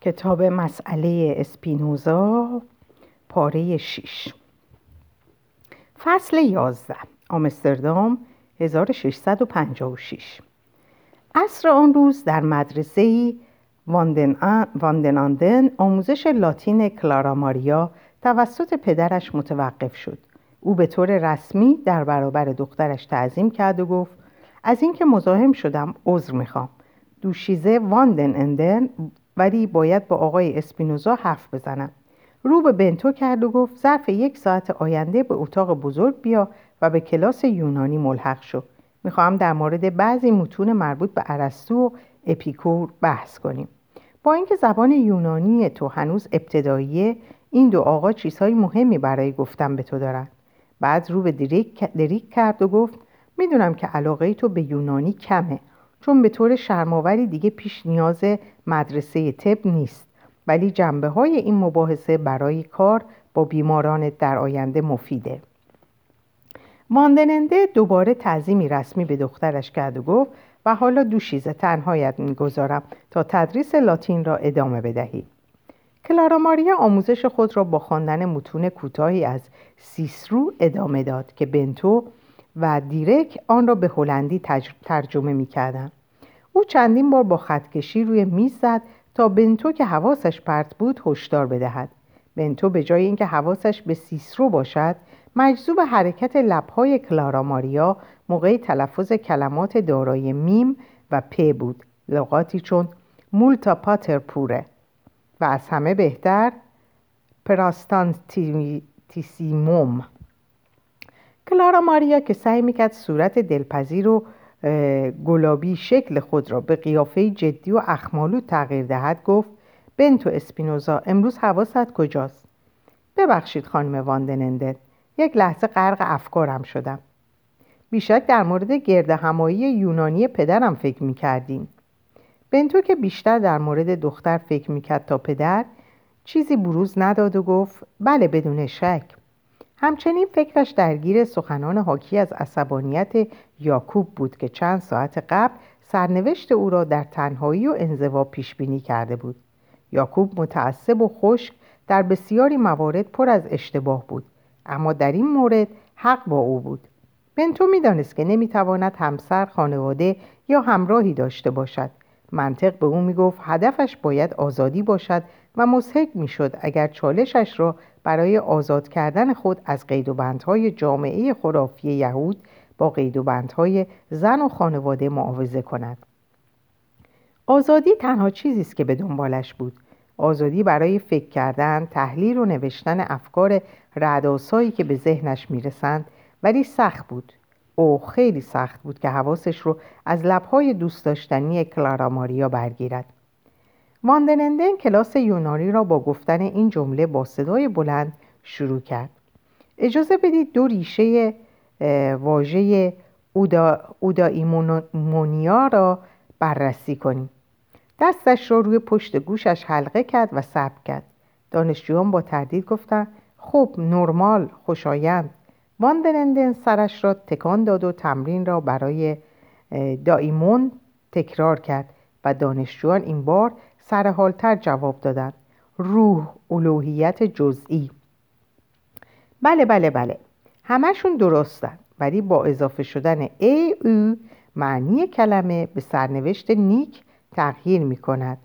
کتاب مسئله اسپینوزا پاره 6 فصل 11 آمستردام 1656 عصر آن روز در مدرسه واندناندن آموزش لاتین کلارا ماریا توسط پدرش متوقف شد. او به طور رسمی در برابر دخترش تعظیم کرد و گفت از اینکه مزاحم شدم عذر می‌خوام. دوشیزه واندن اندن ولی باید با آقای اسپینوزا حرف بزنم. رو به بنتو کرد و گفت ظرف یک ساعت آینده به اتاق بزرگ بیا و به کلاس یونانی ملحق شو. می‌خواهم در مورد بعضی متون مربوط به ارسطو و اپیکور بحث کنیم. با اینکه زبان یونانی تو هنوز ابتداییه این دو آقا چیزهای مهمی برای گفتن به تو دارن. بعد رو به دریک کرد و گفت می‌دونم که علاقه تو به یونانی کمه. چون به طور شرماوری دیگه پیش نیاز مدرسه طب نیست. ولی جنبه های این مباحثه برای کار با بیماران در آینده مفیده. ماندننده دوباره تعظیمی رسمی به دخترش کرد و گفت و حالا دوشیزه تنهایت می‌گذارم تا تدریس لاتین را ادامه بدهی. کلارا ماریا آموزش خود را با خواندن متون کوتاهی از سیسرو ادامه داد که بنتو و دیرک آن را به هلندی ترجمه می‌کردند او چندین بار با خطکشی روی میز زد تا بنتو که حواسش پرت بود هشدار بدهد. بنتو به جای اینکه حواسش به سیسرو باشد مجذوب حرکت لبهای کلارا ماریا موقع تلفظ کلمات دارای میم و پ بود. لغاتی چون مولتا پاتر پوره. و از همه بهتر پراستانتیسیموم. کلارا ماریا که سعی می‌کرد صورت دلپذیر و گلابی شکل خود را به قیافه جدی و اخمالو تغییر دهد گفت بنتو اسپینوزا امروز حواست کجاست؟ ببخشید خانم واندننده یک لحظه غرق افکارم شدم. بیشک در مورد گرد همایی یونانی پدرم فکر می‌کردیم. بنتو که بیشتر در مورد دختر فکر می‌کرد تا پدر چیزی بروز نداد و گفت بله بدون شک. همچنین فکرش درگیر سخنان حاکی از عصبانیت یاکوب بود که چند ساعت قبل سرنوشت او را در تنهایی و انزوا پیش بینی کرده بود. یاکوب متعصب و خشک در بسیاری موارد پر از اشتباه بود اما در این مورد حق با او بود. بنتو می‌دانست که نمی‌تواند همسر خانواده یا همراهی داشته باشد. منطق به او می‌گفت هدفش باید آزادی باشد و مسحک می‌شد اگر چالشش را برای آزاد کردن خود از قید و بندهای جامعه خرافی یهود با قید و بندهای زن و خانواده معاوضه کند. آزادی تنها چیزی است که به دنبالش بود. آزادی برای فکر کردن تحلیل و نوشتن افکار رعداسایی که به ذهنش می‌رسند ولی سخت بود. او خیلی سخت بود که حواسش رو از لبهای دوست داشتنی کلارا ماریا برگیرد. واندنندن کلاس یونانی را با گفتن این جمله با صدای بلند شروع کرد. اجازه بدید دو ریشه واژه اودا، اودایمونیا را بررسی کنیم. دستش را روی پشت گوشش حلقه کرد و صبر کرد. دانشجویان با تردید گفتند خب نرمال خوشایند. واندنندن سرش را تکان داد و تمرین را برای دایمون تکرار کرد و دانشجویان این بار سرحالتر جواب دادند روح الوهیت جزئی. بله بله بله. همشون درستن ولی با اضافه شدن ای او معنی کلمه به سرنوشت نیک تغییر می کند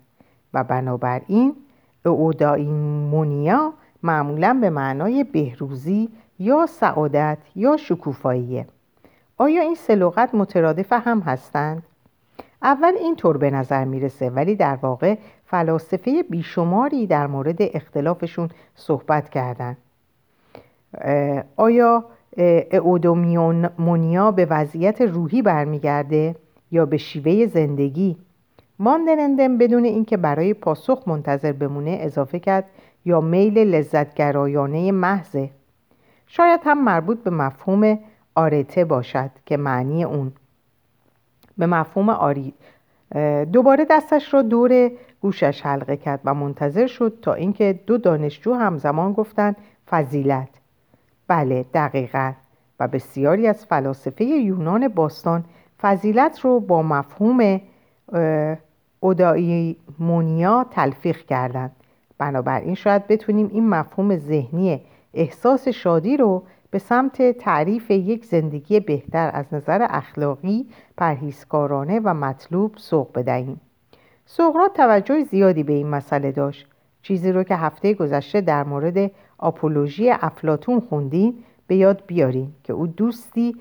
و بنابراین اودایمونیا معمولا به معنای بهروزی یا سعادت یا شکوفاییه. آیا این سه لغت مترادف هم هستند؟ اول اینطور به نظر می‌رسه ولی در واقع فلاسفه بیشماری در مورد اختلافشون صحبت کردند. آیا اودومیونیا به وضعیت روحی برمیگرده یا به شیوه زندگی؟ ماندنندم بدون اینکه برای پاسخ منتظر بمونه اضافه کرد یا میل لذتگرایانه محضه؟ شاید هم مربوط به مفهوم آرته باشد که معنی اون. به مفهوم آری. دوباره دستش را دور گوشش حلقه کرد و منتظر شد تا اینکه دو دانشجو همزمان گفتند فضیلت. بله دقیقا. و بسیاری از فلاسفه یونان باستان فضیلت رو با مفهوم اودایمونیا تلفیق کردند. بنابراین شاید بتونیم این مفهوم ذهنی احساس شادی رو به سمت تعریف یک زندگی بهتر از نظر اخلاقی پرهیزکارانه و مطلوب سوق بدهیم. سقراط توجه زیادی به این مسئله داشت. چیزی رو که هفته گذشته در مورد آپولوژی افلاتون خوندین به یاد بیارین که او دوستی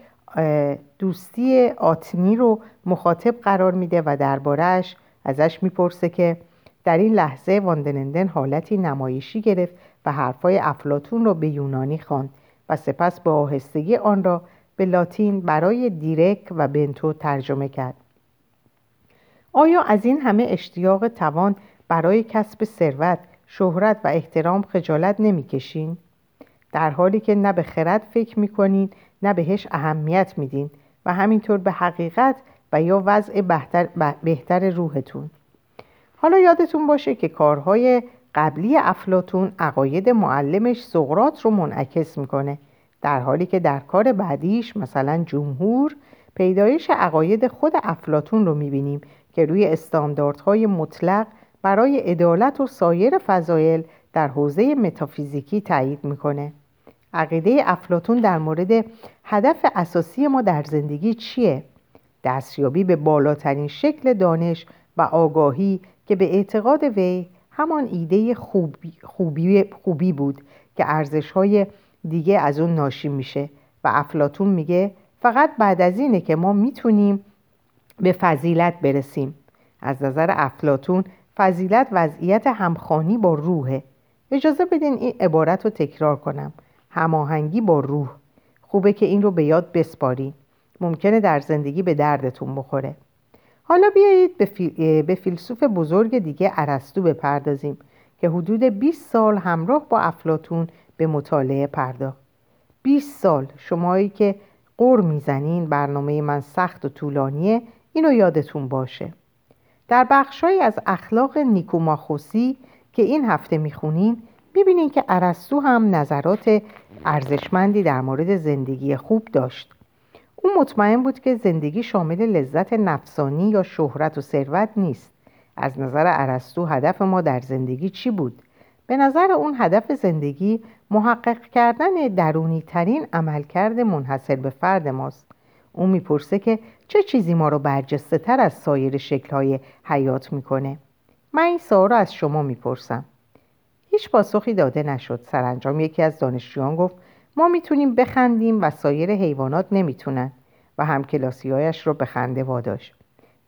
دوستی آتنی رو مخاطب قرار میده و دربارهش ازش می‌پرسه که در این لحظه واندنندن حالتی نمایشی گرفت و حرفای افلاتون رو به یونانی خواند و سپس با آهستگی آن را به لاتین برای دیرک و بنتو ترجمه کرد. آیا از این همه اشتیاق توان برای کسب ثروت شهرت و احترام خجالت نمی‌کشین؟ در حالی که نه به خرد فکر می‌کنین نه بهش اهمیت میدین و همینطور به حقیقت و یا وضع بهتر, روحتون. حالا یادتون باشه که کارهای قبلی افلاتون عقاید معلمش سقرات رو منعکس می‌کنه. در حالی که در کار بعدیش مثلا جمهور پیدایش عقاید خود افلاتون رو می‌بینیم که روی استانداردهای مطلق برای عدالت و سایر فضایل در حوزه متافیزیکی تایید می‌کنه عقیده افلاتون در مورد هدف اساسی ما در زندگی چیه؟ دستیابی به بالاترین شکل دانش و آگاهی که به اعتقاد وی همان ایده خوبی, خوبی, خوبی بود که ارزش های دیگه از اون ناشی میشه. و افلاتون میگه فقط بعد از اینه که ما می‌تونیم به فضیلت برسیم. از نظر افلاتون فضیلت وضعیت همخانی با روحه. اجازه بدین این عبارت رو تکرار کنم. هماهنگی با روح. خوبه که این رو به یاد بسپارین. ممکنه در زندگی به دردتون بخوره. حالا بیایید به, فیلسوف بزرگ دیگه ارسطو بپردازیم که حدود 20 سال همراه با افلاتون به مطالعه پرداخت 20 سال شمایی که قر می‌زنین برنامه من سخت و طولانیه اینو یادتون باشه. در بخشهایی از اخلاق نیکوماخوسی که این هفته می‌خونین ببینین که ارسطو هم نظرات ارزشمندی در مورد زندگی خوب داشت. او مطمئن بود که زندگی شامل لذت نفسانی یا شهرت و ثروت نیست. از نظر ارسطو هدف ما در زندگی چی بود؟ به نظر اون هدف زندگی محقق کردن درونی ترین عملکرد منحصر به فرد ماست. او می‌پرسه که چه چیزی ما رو برجسته تر از سایر شکلهای حیات می‌کنه. من این سوال رو از شما می‌پرسم. هیچ پاسخی داده نشد سرانجام یکی از دانشجویان گفت ما می‌تونیم بخندیم و سایر حیوانات نمی‌تونن و همکلاسیهایش رو به خنده واداشت.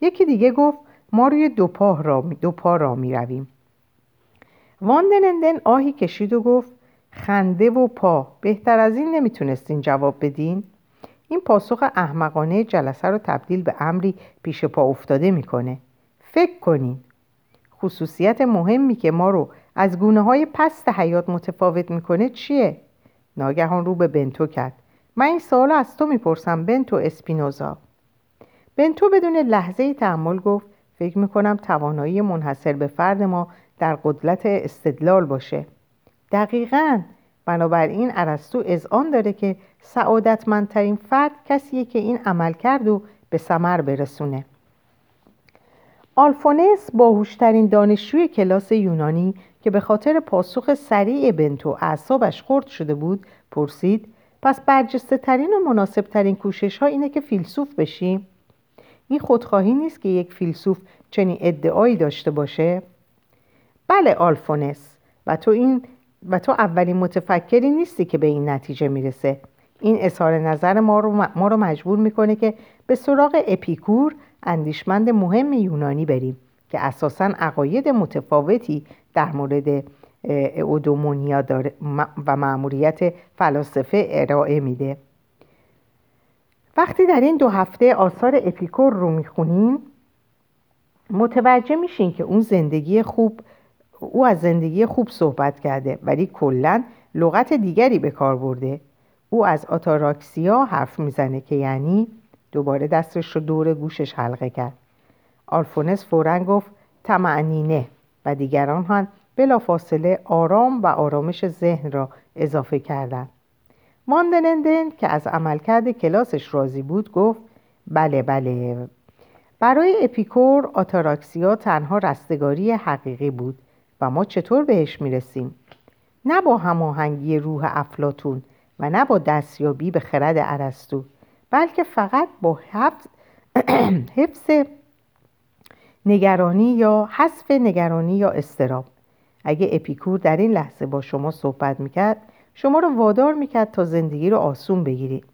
یکی دیگه گفت ما روی دو پا را, دو پا را واندنندن آهی کشید و گفت خنده و پا بهتر از این نمی‌تونستین جواب بدین. این پاسخ احمقانه جلسه رو تبدیل به امری پیش پا افتاده می‌کنه. فکر کنین. خصوصیت مهمی که ما رو از گونه های پست حیات متفاوت می‌کنه چیه؟ ناگهان رو به بنتو کرد. من این سوال از تو می‌پرسم بنتو اسپینوزا. بنتو بدون لحظه تحمل گفت فکر می‌کنم توانایی منحصر به فرد ما در قدرت استدلال باشه. دقیقا بنابراین ارسطو آن داره که سعادتمندترین فرد کسیه که این عمل کرد و به سمر برسونه. آلفونس باهوشترین دانشجوی کلاس یونانی که به خاطر پاسخ سریع بنتو اعصابش خرد شده بود پرسید پس برجسته ترین و مناسب ترین کوشش ها اینه که فیلسوف بشیم این خودخواهی نیست که یک فیلسوف چنین ادعایی داشته باشه؟ بله آلفونس. و تو این و تو اولین متفکری نیستی که به این نتیجه می‌رسه. این اظهار نظر ما رو, ما رو مجبور می‌کنه که به سراغ اپیکور اندیشمند مهم یونانی بریم که اساسا عقاید متفاوتی در مورد اودومونیا داره و مأموریت فلاسفه ارائه میده. وقتی در این دو هفته آثار اپیکور رو می‌خونین متوجه میشین که اون زندگی خوب او از زندگی خوب صحبت کرده ولی کلا لغت دیگری به کار برده. او از آتاراکسیا حرف می‌زنه که یعنی دوباره دستش رو دور گوشش حلقه کرد. آلفونس فورا گفت تمعنینه و دیگران هم بلافاصله آرام و آرامش ذهن را اضافه کردند. ماندنندن که از عملکرد کلاسش راضی بود گفت بله بله برای اپیکور آتاراکسیا تنها رستگاری حقیقی بود. و ما چطور بهش می‌رسیم؟ نه با هماهنگی روح افلاتون و نه با دستیابی به خرد ارسطو بلکه فقط با حفظ, حفظ نگرانی یا حذف نگرانی یا استراب اگه اپیکور در این لحظه با شما صحبت می‌کرد شما رو وادار می‌کرد تا زندگی رو آسون بگیرید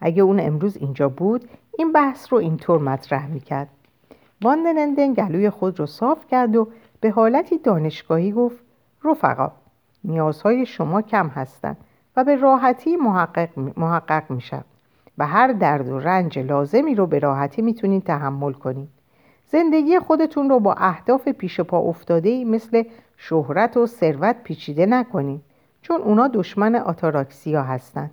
اگه اون امروز اینجا بود این بحث رو اینطور مطرح می‌کرد. واندنندن گلوی خود رو صاف کرد و به حالتی دانشگاهی گفت رفقا نیازهای شما کم هستند و به راحتی محقق, محقق میشن و هر درد و رنج لازمی رو به راحتی می‌تونین تحمل کنید. زندگی خودتون رو با اهداف پیش پا افتاده ای مثل شهرت و ثروت پیچیده نکنین چون اونا دشمن آتاراکسیا هستند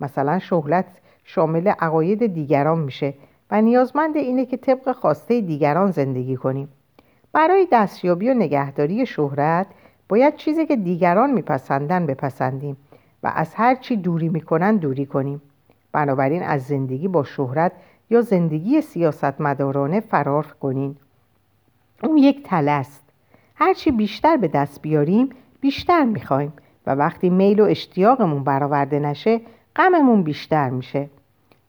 مثلا شهرت شامل عقاید دیگران میشه و نیازمند اینه که طبق خواسته دیگران زندگی کنیم. برای دستیابی و نگهداری شهرت باید چیزی که دیگران میپسندن بپسندیم و از هر چی دوری می‌کنن دوری کنیم. بنابراین از زندگی با شهرت یا زندگی سیاستمدارانه فرار کنین. اون یک تله است. هرچی بیشتر به دست بیاریم بیشتر می‌خوایم و وقتی میل و اشتیاقمون برآورده نشه غممون بیشتر میشه.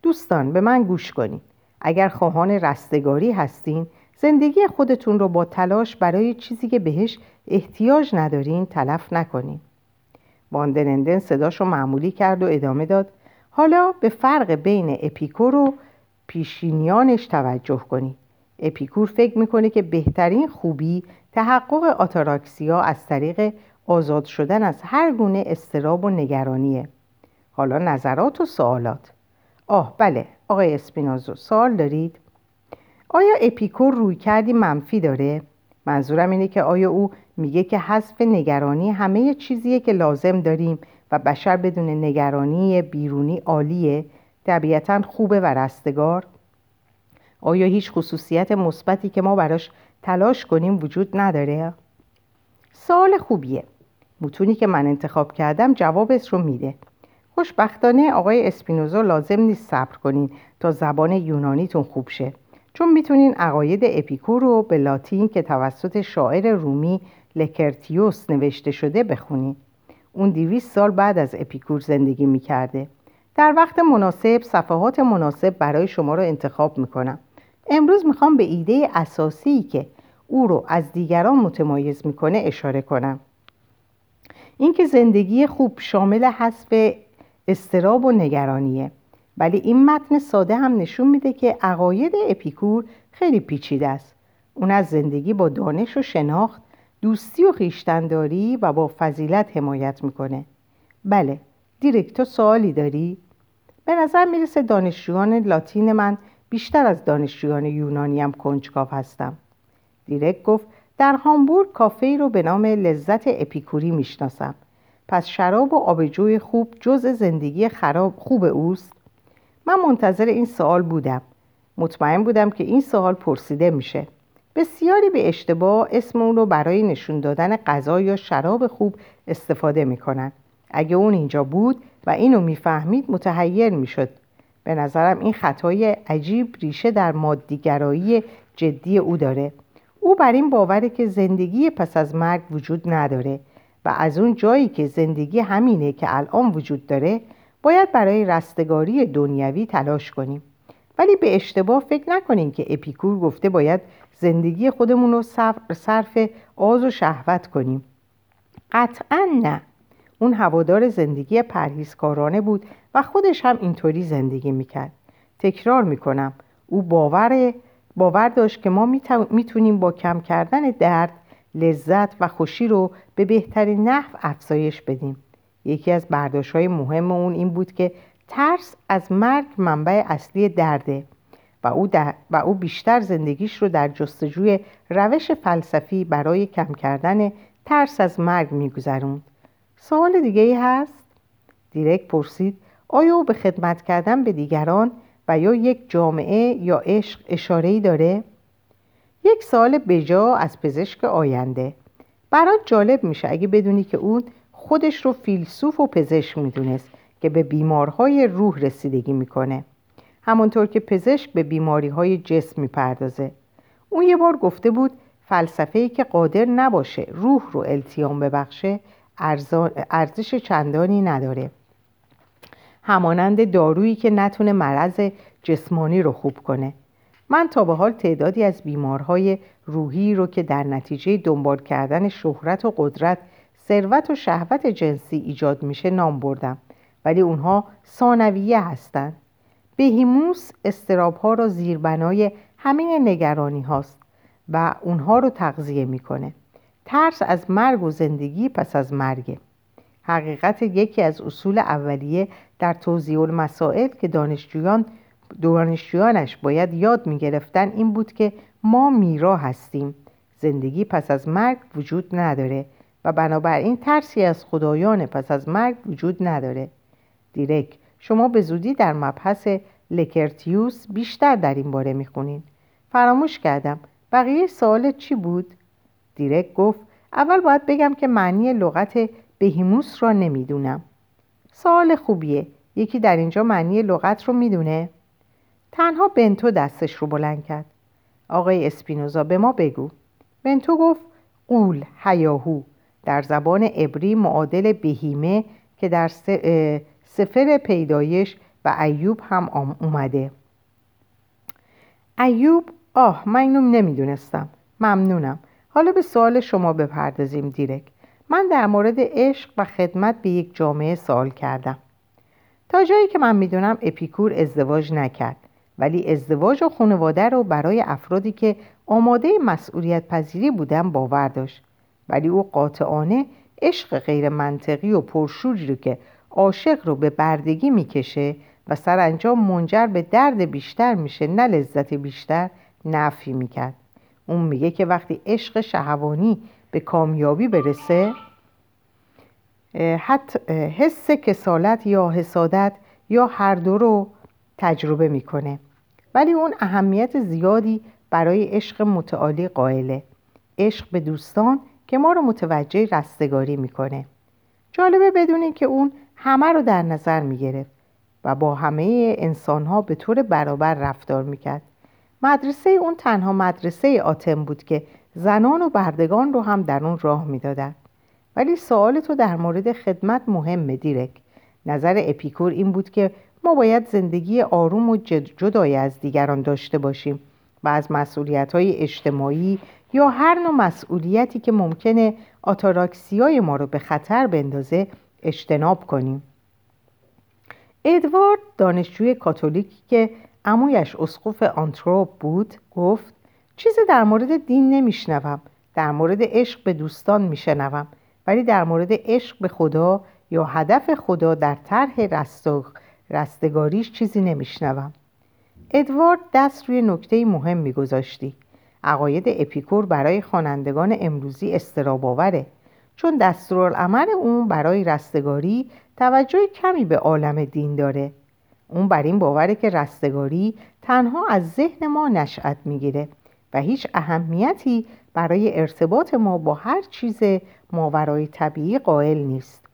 دوستان به من گوش کنید اگر خواهان رستگاری هستین زندگی خودتون رو با تلاش برای چیزی که بهش احتیاج ندارین تلف نکنین. باندنندن صداش رو معمولی کرد و ادامه داد. حالا به فرق بین اپیکور و پیشینیانش توجه کنید. اپیکور فکر می‌کنه که بهترین خوبی تحقق آتاراکسیا از طریق آزاد شدن از هر گونه استراب و نگرانیه. حالا نظرات و سوالات. آه بله آقای اسپینازو سوال دارید؟ آیا اپیکور روی کردی منفی داره؟ منظورم اینه که آیا او میگه که حذف نگرانی همه چیزیه که لازم داریم و بشر بدون نگرانی بیرونی عالیه طبیعتا خوبه و رستگار آیا هیچ خصوصیت مثبتی که ما براش تلاش کنیم وجود نداره؟ سوال خوبیه متونی که من انتخاب کردم جوابش رو میده خوشبختانه آقای اسپینوزا لازم نیست صبر کنین تا زبان یونانیتون خوب شه چون می‌تونین عقاید اپیکور رو به لاتین که توسط شاعر رومی لوکرتیوس نوشته شده بخونید. اون دویست سال بعد از اپیکور زندگی می‌کرده. در وقت مناسب صفحات مناسب برای شما رو انتخاب می‌کنم. امروز می‌خوام به ایده اساسی که او رو از دیگران متمایز می‌کنه اشاره کنم. اینکه زندگی خوب شامل حذف استراب و نگرانیه. ولی این متن ساده هم نشون میده که عقاید اپیکور خیلی پیچیده است. اون از زندگی با دانش و شناخت دوستی و خیشتنداری و با فضیلت حمایت می‌کنه. بله دیرکت تو سوالی داری؟ به نظر می‌رسه دانشجویان لاتین من بیشتر از دانشجویان یونانی هم کنجکاو هستم. دیرک گفت در هامبورگ کافه رو به نام لذت اپیکوری می‌شناسم. پس شراب و آبجوی خوب جز زندگی خراب خوب اوست؟ من منتظر این سوال بودم. مطمئن بودم که این سوال پرسیده میشه. بسیاری به اشتباه اسم اون رو برای نشون دادن غذا یا شراب خوب استفاده می‌کنن. اگه اون اینجا بود و اینو می‌فهمید متحیر می‌شد. به نظرم این خطای عجیب ریشه در مادیگرایی جدی او داره. او بر این باوره که زندگی پس از مرگ وجود نداره و از اون جایی که زندگی همینه که الان وجود داره باید برای رستگاری دنیوی تلاش کنیم. ولی به اشتباه فکر نکنیم که اپیکور گفته باید زندگی خودمون رو صرف آز و شهوت کنیم. قطعا نه. اون هوادار زندگی پرهیزکارانه بود و خودش هم اینطوری زندگی می‌کرد. تکرار می‌کنم. او باور باور داشت که ما می‌تونیم با کم کردن درد لذت و خوشی رو به بهترین نحو افزایش بدیم. یکی از برداشت های مهم اون این بود که ترس از مرگ منبع اصلی درده و او, و او بیشتر زندگیش رو در جستجوی روش فلسفی برای کم کردن ترس از مرگ میگذروند سوال دیگه ای هست؟ دیرک پرسید آیا او به خدمت کردن به دیگران و یا یک جامعه یا عشق اشاره ای داره؟ یک سال بجا از پزشک آینده برات جالب میشه اگه بدونی که اون خودش رو فیلسوف و پزشک می‌دونست که به بیمارهای روح رسیدگی می‌کنه. همونطور که پزشک به بیماری های جسم می‌پردازه. اون یه بار گفته بود فلسفه‌ای که قادر نباشه روح رو التیام ببخشه ارزش چندانی نداره. همانند دارویی که نتونه مرض جسمانی رو خوب کنه. من تا به حال تعدادی از بیمارهای روحی رو که در نتیجه دنبال کردن شهرت و قدرت ثروت و شهوت جنسی ایجاد میشه نام بردم. ولی اونها ثانویه هستند. بهیموس استرابها را زیربنای همین نگرانی هاست و اونها رو تغذیه می‌کنه. ترس از مرگ و زندگی پس از مرگ حقیقت یکی از اصول اولیه در توضیح المسائل که دانشجویان دانشجویانش باید یاد می‌گرفتن این بود که ما میرا هستیم. زندگی پس از مرگ وجود نداره. و بنابراین ترسی از خدایان پس از مرگ وجود نداره. دیرک شما به زودی در مبحث لکرتیوس بیشتر در این باره می‌خونین. فراموش کردم. بقیه سوالت چی بود؟ دیرک گفت اول باید بگم که معنی لغت بهیموس را نمی‌دونم. سوال خوبیه. یکی در اینجا معنی لغت رو می‌دونه؟ تنها بنتو دستش رو بلند کرد. آقای اسپینوزا به ما بگو. بنتو گفت قول هیاهو. در زبان عبری معادل بهیمه که در سفر پیدایش و ایوب هم اومده. ایوب آه من اینو نمی‌دونستم. ممنونم. حالا به سوال شما بپردازیم دیرک. من در مورد عشق و خدمت به یک جامعه سوال کردم. تا جایی که من می‌دونم اپیکور ازدواج نکرد ولی ازدواج و خانواده رو برای افرادی که آماده مسئولیت پذیری بودن باور داشت. ولی او قاطعانه عشق غیر منطقی و پرشوری رو که عاشق رو به بردگی می‌کشه و سرانجام منجر به درد بیشتر میشه نه لذت بیشتر نفی می‌کرد. اون میگه که وقتی عشق شهوانی به کامیابی برسه حتی حس کسالت یا حسادت یا هر دو رو تجربه می‌کنه. ولی اون اهمیت زیادی برای عشق متعالی قائله. عشق به دوستان که ما رو متوجه رستگاری می‌کنه. جالبه بدونید که اون همه رو در نظر می‌گرفت و با همه انسان ها به طور برابر رفتار می‌کرد. مدرسه اون تنها مدرسه آتم بود که زنان و بردگان رو هم در اون راه می‌دادند ولی سوال تو در مورد خدمت مهمه دیرک. نظر اپیکور این بود که ما باید زندگی آروم و جدای از دیگران داشته باشیم و از مسئولیت های اجتماعی یا هر نوع مسئولیتی که ممکنه آتاراکسیای ما رو به خطر بندازه اجتناب کنیم. ادوارد دانشجوی کاتولیکی که امویش اسقف آنتروپ بود گفت چیزی در مورد دین نمیشنوم. در مورد عشق به دوستان میشنوم. ولی در مورد عشق به خدا یا هدف خدا در طرح رستگاریش چیزی نمیشنوم. ادوارد دست روی نکته مهم میگذاشتی. عقاید اپیکور برای خوانندگان امروزی استراباوره چون دستورالعمل اون برای رستگاری توجه کمی به عالم دین داره. اون بر این باوره که رستگاری تنها از ذهن ما نشأت می‌گیره و هیچ اهمیتی برای ارتباط ما با هر چیز ماورای طبیعی قائل نیست.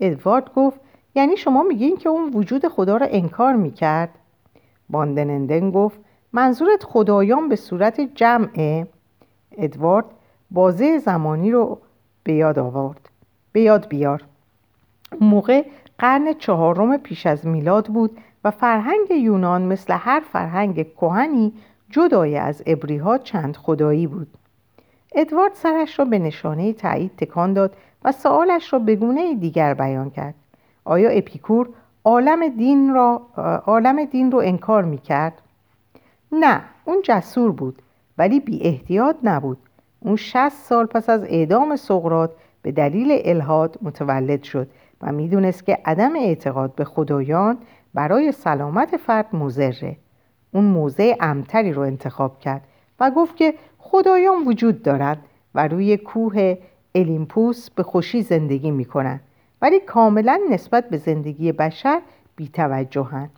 ادوارد گفت یعنی شما میگین که اون وجود خدا را انکار می‌کرد؟ باندنندن گفت منظورت خدایان به صورت جمعه؟ ادوارد بازه زمانی رو به یاد آورد به یاد بیار موقع قرن چهارم پیش از میلاد بود و فرهنگ یونان مثل هر فرهنگ کهنی جدای از ابریها چند خدایی بود ادوارد سرش را به نشانه تایید تکان داد و سوالش را به گونه دیگر بیان کرد آیا اپیکور عالم دین, را، عالم دین رو انکار می کرد؟ نه اون جسور بود ولی بی احتیاط نبود. اون شست سال پس از اعدام سقرات به دلیل الهاد متولد شد و می‌دونست که عدم اعتقاد به خدایان برای سلامت فرد مزره اون موضع امتری رو انتخاب کرد و گفت که خدایان وجود دارند و روی کوه الیمپوس به خوشی زندگی می‌کنند ولی کاملا نسبت به زندگی بشر بیتوجهند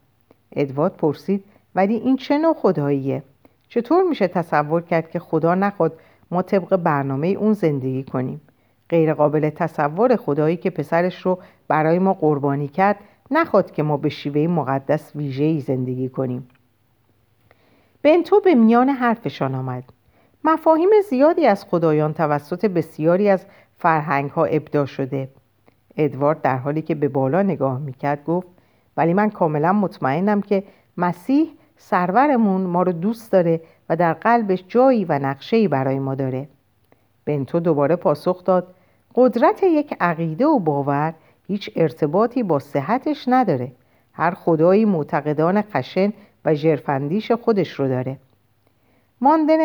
ادوارد پرسید ولی این چه نوع خداییه چطور میشه تصور کرد که خدا نخواد ما طبق برنامه اون زندگی کنیم؟ غیر قابل تصور خدایی که پسرش رو برای ما قربانی کرد نخواد که ما به شیوه مقدس ویژه‌ای زندگی کنیم. بنتو به میان حرفشان آمد. مفاهیم زیادی از خدایان توسط بسیاری از فرهنگ ها ابدا شده. ادوارد در حالی که به بالا نگاه می‌کرد گفت ولی من کاملا مطمئنم که مسیح سرورمون ما رو دوست داره و در قلبش جایی و نقشه‌ای برای ما داره. بنتو دوباره پاسخ داد قدرت یک عقیده و باور هیچ ارتباطی با صحتش نداره. هر خدایی معتقدان خشن و جرفندیش خودش رو داره. ماندن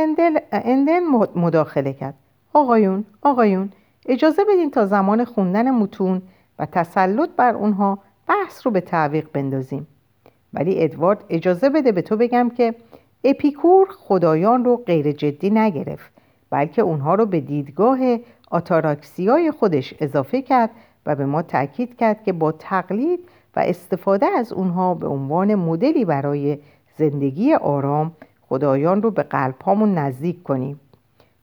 اندل مداخله کرد. آقایون آقایون اجازه بدین تا زمان خوندن متون و تسلط بر اونها بحث رو به تعویق بندازیم. ولی ادوارد اجازه بده به تو بگم که اپیکور خدایان رو غیر جدی نگرفت بلکه اونها رو به دیدگاه آتاراکسیای خودش اضافه کرد و به ما تاکید کرد که با تقلید و استفاده از اونها به عنوان مدلی برای زندگی آرام خدایان رو به قلب نزدیک کنیم.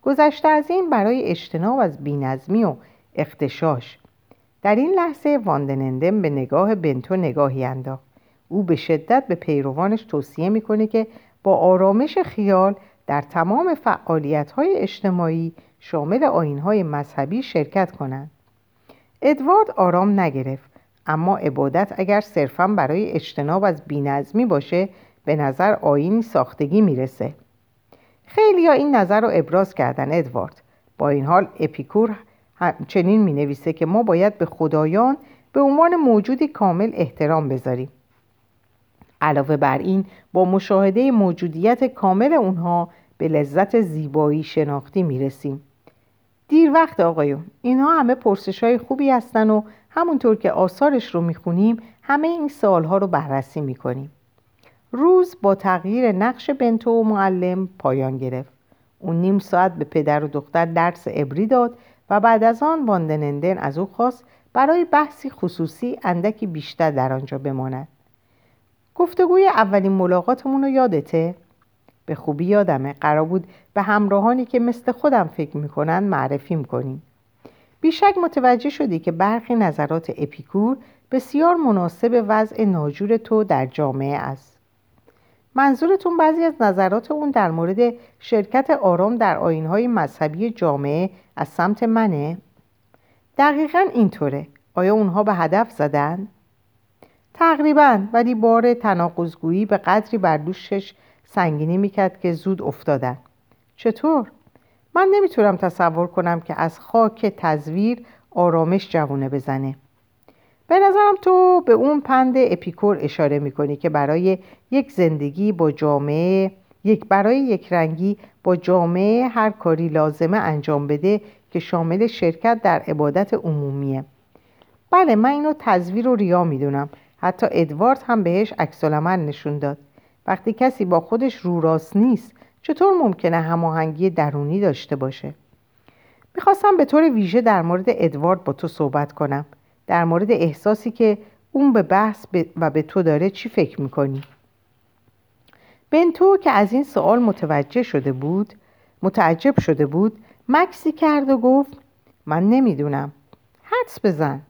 گذشته از این برای اجتناب از بینظمی و اختشاش. در این لحظه واندنندم به نگاه بنتو نگاهی انداخت. او به شدت به پیروانش توصیه می‌کنه که با آرامش خیال در تمام فعالیت های اجتماعی شامل آین مذهبی شرکت کنند. ادوارد آرام نگرفت اما عبادت اگر صرفا برای اجتناب از بینظمی باشه به نظر آینی ساختگی می‌رسه. خیلی این نظر رو ابراز کردن ادوارد. با این حال اپیکور چنین می نویسه که ما باید به خدایان به عنوان موجودی کامل احترام بذاریم. علاوه بر این با مشاهده موجودیت کامل اونها به لذت زیبایی شناختی می رسیم دیر وقت آقایون اینها همه پرسش های خوبی هستن و همونطور که آثارش رو می‌خونیم همه این سوالها رو بررسی می‌کنیم. روز با تغییر نقش بنتو و معلم پایان گرفت. اون نیم ساعت به پدر و دختر درس ابری داد و بعد از آن واندنندن از او خواست برای بحثی خصوصی اندکی بیشتر در آنجا بماند. گفتگوی اولین ملاقاتمون رو یادته؟ به خوبی یادمه قرار بود به همراهانی که مثل خودم فکر می‌کنن معرفیم کنیم بیشک متوجه شدی که برخی نظرات اپیکور بسیار مناسب وضع ناجور تو در جامعه است منظورتون بعضی از نظرات اون در مورد شرکت آرام در آینهای مذهبی جامعه از سمت منه؟ دقیقا اینطوره آیا اونها به هدف زدن؟ تقریبا ولی بار تناقضگویی به قدری بر دوشش سنگینی می‌کرد که زود افتادن. چطور؟ من نمی‌تونم تصور کنم که از خاک تزویر آرامش جوونه بزنه. به نظرم تو به اون پند اپیکور اشاره می‌کنی که برای یک زندگی با جامعه یک برای یک رنگی با جامعه هر کاری لازمه انجام بده که شامل شرکت در عبادت عمومیه. بله من اینو تزویر و ریا می‌دونم. حتی ادوارد هم بهش عکس نشون داد. وقتی کسی با خودش رو راست نیست چطور ممکنه هماهنگی درونی داشته باشه؟ می‌خواستم به طور ویژه در مورد ادوارد با تو صحبت کنم. در مورد احساسی که اون به بحث و به تو داره چی فکر می‌کنی؟ بنتو که از این سوال متوجه شده بود متعجب شده بود مکسی کرد و گفت من نمی‌دونم. حدس بزن.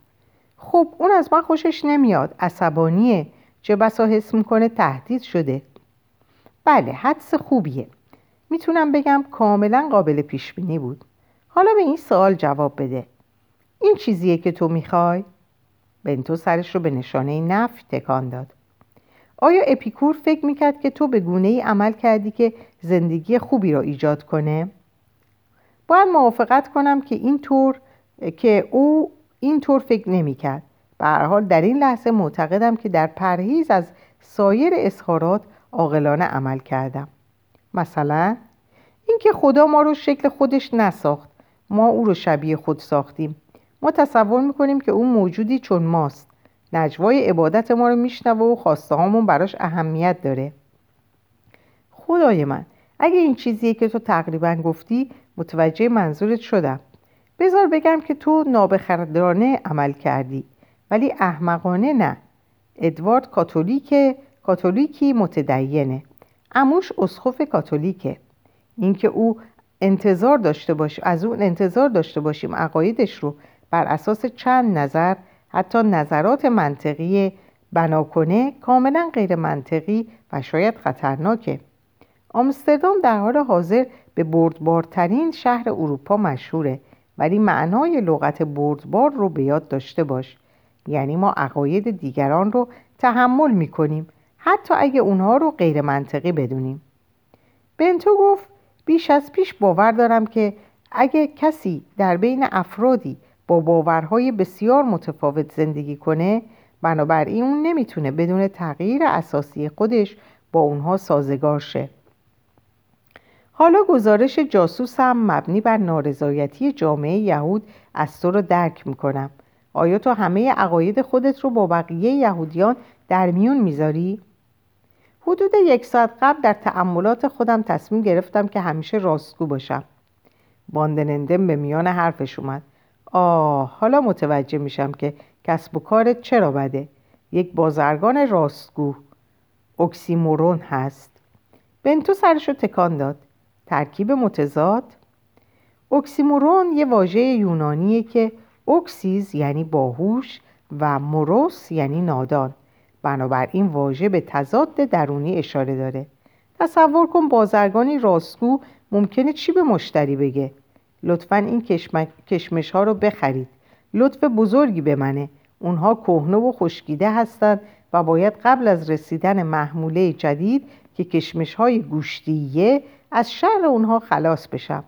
خب اون از من خوشش نمیاد. عصبانیه. چه بسا حس می‌کنه؟ تهدید شده. بله حدس خوبیه. می‌تونم بگم کاملا قابل پیش بینی بود. حالا به این سوال جواب بده. این چیزیه که تو می‌خوای؟ بنتو سرش رو به نشانه نفی تکان داد. آیا اپیکور فکر می‌کرد که تو به گونه ای عمل کردی که زندگی خوبی را ایجاد کنه؟ باید موافقت کنم که اینطور که او اینطور فکر نمی‌کرد. به هر حال در این لحظه معتقدم که در پرهیز از سایر اظهارات عاقلانه عمل کردم. مثلا اینکه خدا ما رو شکل خودش نساخت. ما او رو شبیه خود ساختیم. ما تصور می‌کنیم که او موجودی چون ماست. نجوای عبادت ما رو میشنوه و خواسته هامون براش اهمیت داره. خدای من اگه این چیزیه که تو تقریبا گفتی متوجه منظورت شدم. بذار بگم که تو نابخردانه عمل کردی ولی احمقانه نه. ادوارد کاتولیک کاتولیکی متدینه. اموش اسخف کاتولیکه. اینکه او انتظار داشته باش از اون انتظار داشته باشیم عقایدش رو بر اساس چند نظر حتی نظرات منطقی بنا کنه کاملا غیر منطقی و شاید خطرناکه. آمستردام در حال حاضر به بردبارترین شهر اروپا مشهوره. ولی معنای لغت بردبار رو به یاد داشته باش. یعنی ما عقاید دیگران رو تحمل می‌کنیم حتی اگه اونها رو غیر منطقی بدونیم. بنتو گفت بیش از پیش باور دارم که اگه کسی در بین افرادی با باورهای بسیار متفاوت زندگی کنه بنابراین اون نمی‌تونه بدون تغییر اساسی خودش با اونها سازگار شه. حالا گزارش جاسوس هم مبنی بر نارضایتی جامعه یهود از تو رو درک می‌کنم. آیا تو همه عقاید خودت رو با بقیه یهودیان در میون می‌ذاری؟ حدود یک ساعت قبل در تأملات خودم تصمیم گرفتم که همیشه راستگو باشم. باندنندم به میان حرفش اومد. آه حالا متوجه میشم که کسب و کارت چرا بده. یک بازرگان راستگو. اکسیمورون هست. بنتو سرشو تکان داد. ترکیب متضاد. اکسیمورون یه واژه یونانیه که اکسیز یعنی باهوش و موروس یعنی نادان. بنابراین واژه به تضاد درونی اشاره داره. تصور کن بازرگانی راستگو ممکنه چی به مشتری بگه. لطفا این کشمش ها رو بخرید. لطف بزرگی به منه. اونها کهنه و خشکیده هستند و باید قبل از رسیدن محموله جدید که کشمش های گوشتیه از شر اونها خلاص بشم.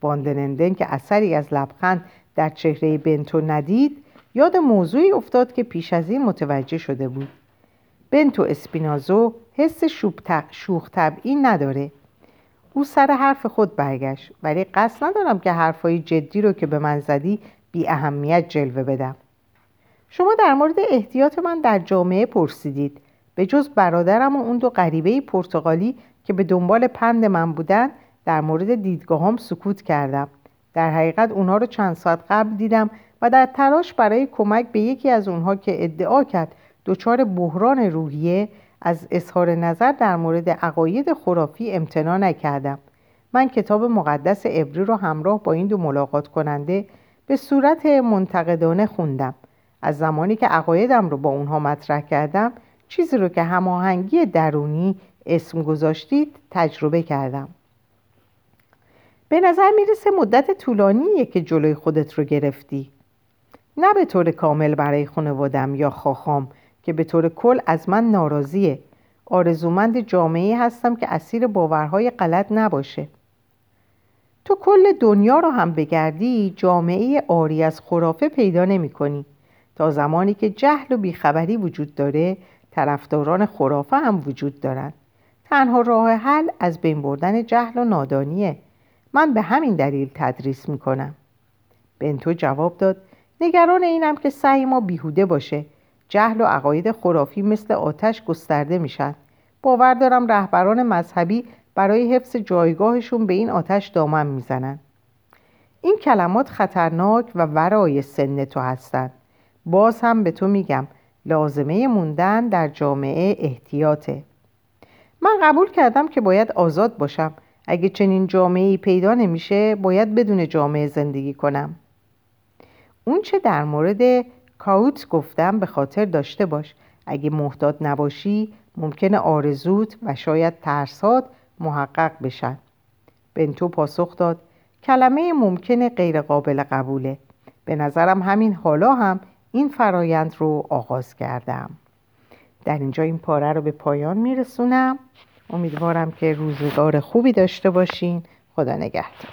باندنندن که اثری از لبخند در چهره بنتو ندید یاد موضوعی افتاد که پیش از این متوجه شده بود. بنتو اسپینازو حس شوخ طبعی نداره. او سر حرف خود برگشت ولی قصد ندارم که حرفای جدی رو که به من زدی بی اهمیت جلوه بدم. شما در مورد احتیاط من در جامعه پرسیدید. به جز برادرم و اون دو غریبه پرتغالی که به دنبال پند من بودن در مورد دیدگاهام سکوت کردم. در حقیقت اونها رو چند ساعت قبل دیدم و در تلاش برای کمک به یکی از اونها که ادعا کرد دچار بحران روحیه از اظهار نظر در مورد عقاید خرافی امتناع نکردم. من کتاب مقدس عبری رو همراه با این دو ملاقات کننده به صورت منتقدانه خوندم. از زمانی که عقایدم رو با اونها مطرح کردم چیزی رو که هماهنگی درونی اسم گذاشتید تجربه کردم. به نظر می‌رسه مدت طولانیه که جلوی خودت رو گرفتی. نه به طور کامل برای خانوادم یا خواخام که به طور کل از من ناراضیه. آرزومند جامعه هستم که اسیر باورهای غلط نباشه. تو کل دنیا رو هم بگردی جامعه آری از خرافه پیدا نمی کنی. تا زمانی که جهل و بیخبری وجود داره طرفداران خرافه هم وجود دارند تنها راه حل از بین بردن جهل و نادانیه. من به همین دلیل تدریس می‌کنم. بنتو جواب داد نگران اینم که سعی ما بیهوده باشه. جهل و عقاید خرافی مثل آتش گسترده میشن. باور دارم رهبران مذهبی برای حفظ جایگاهشون به این آتش دامن می‌زنن. این کلمات خطرناک و ورای سن تو هستند باز هم به تو میگم لازمه موندن در جامعه احتیاطه. من قبول کردم که باید آزاد باشم. اگه چنین جامعه پیدا نمیشه باید بدون جامعه زندگی کنم. اون چه در مورد کاوت گفتم به خاطر داشته باش. اگه محتاط نباشی ممکنه آرزوت و شاید ترسات محقق بشن. بنتو پاسخ داد کلمه ممکنه غیر قابل قبوله. به نظرم همین حالا هم این فرایند رو آغاز کردم. در اینجا این پاره رو به پایان میرسونم. امیدوارم که روزگار خوبی داشته باشین. خدا نگهدار.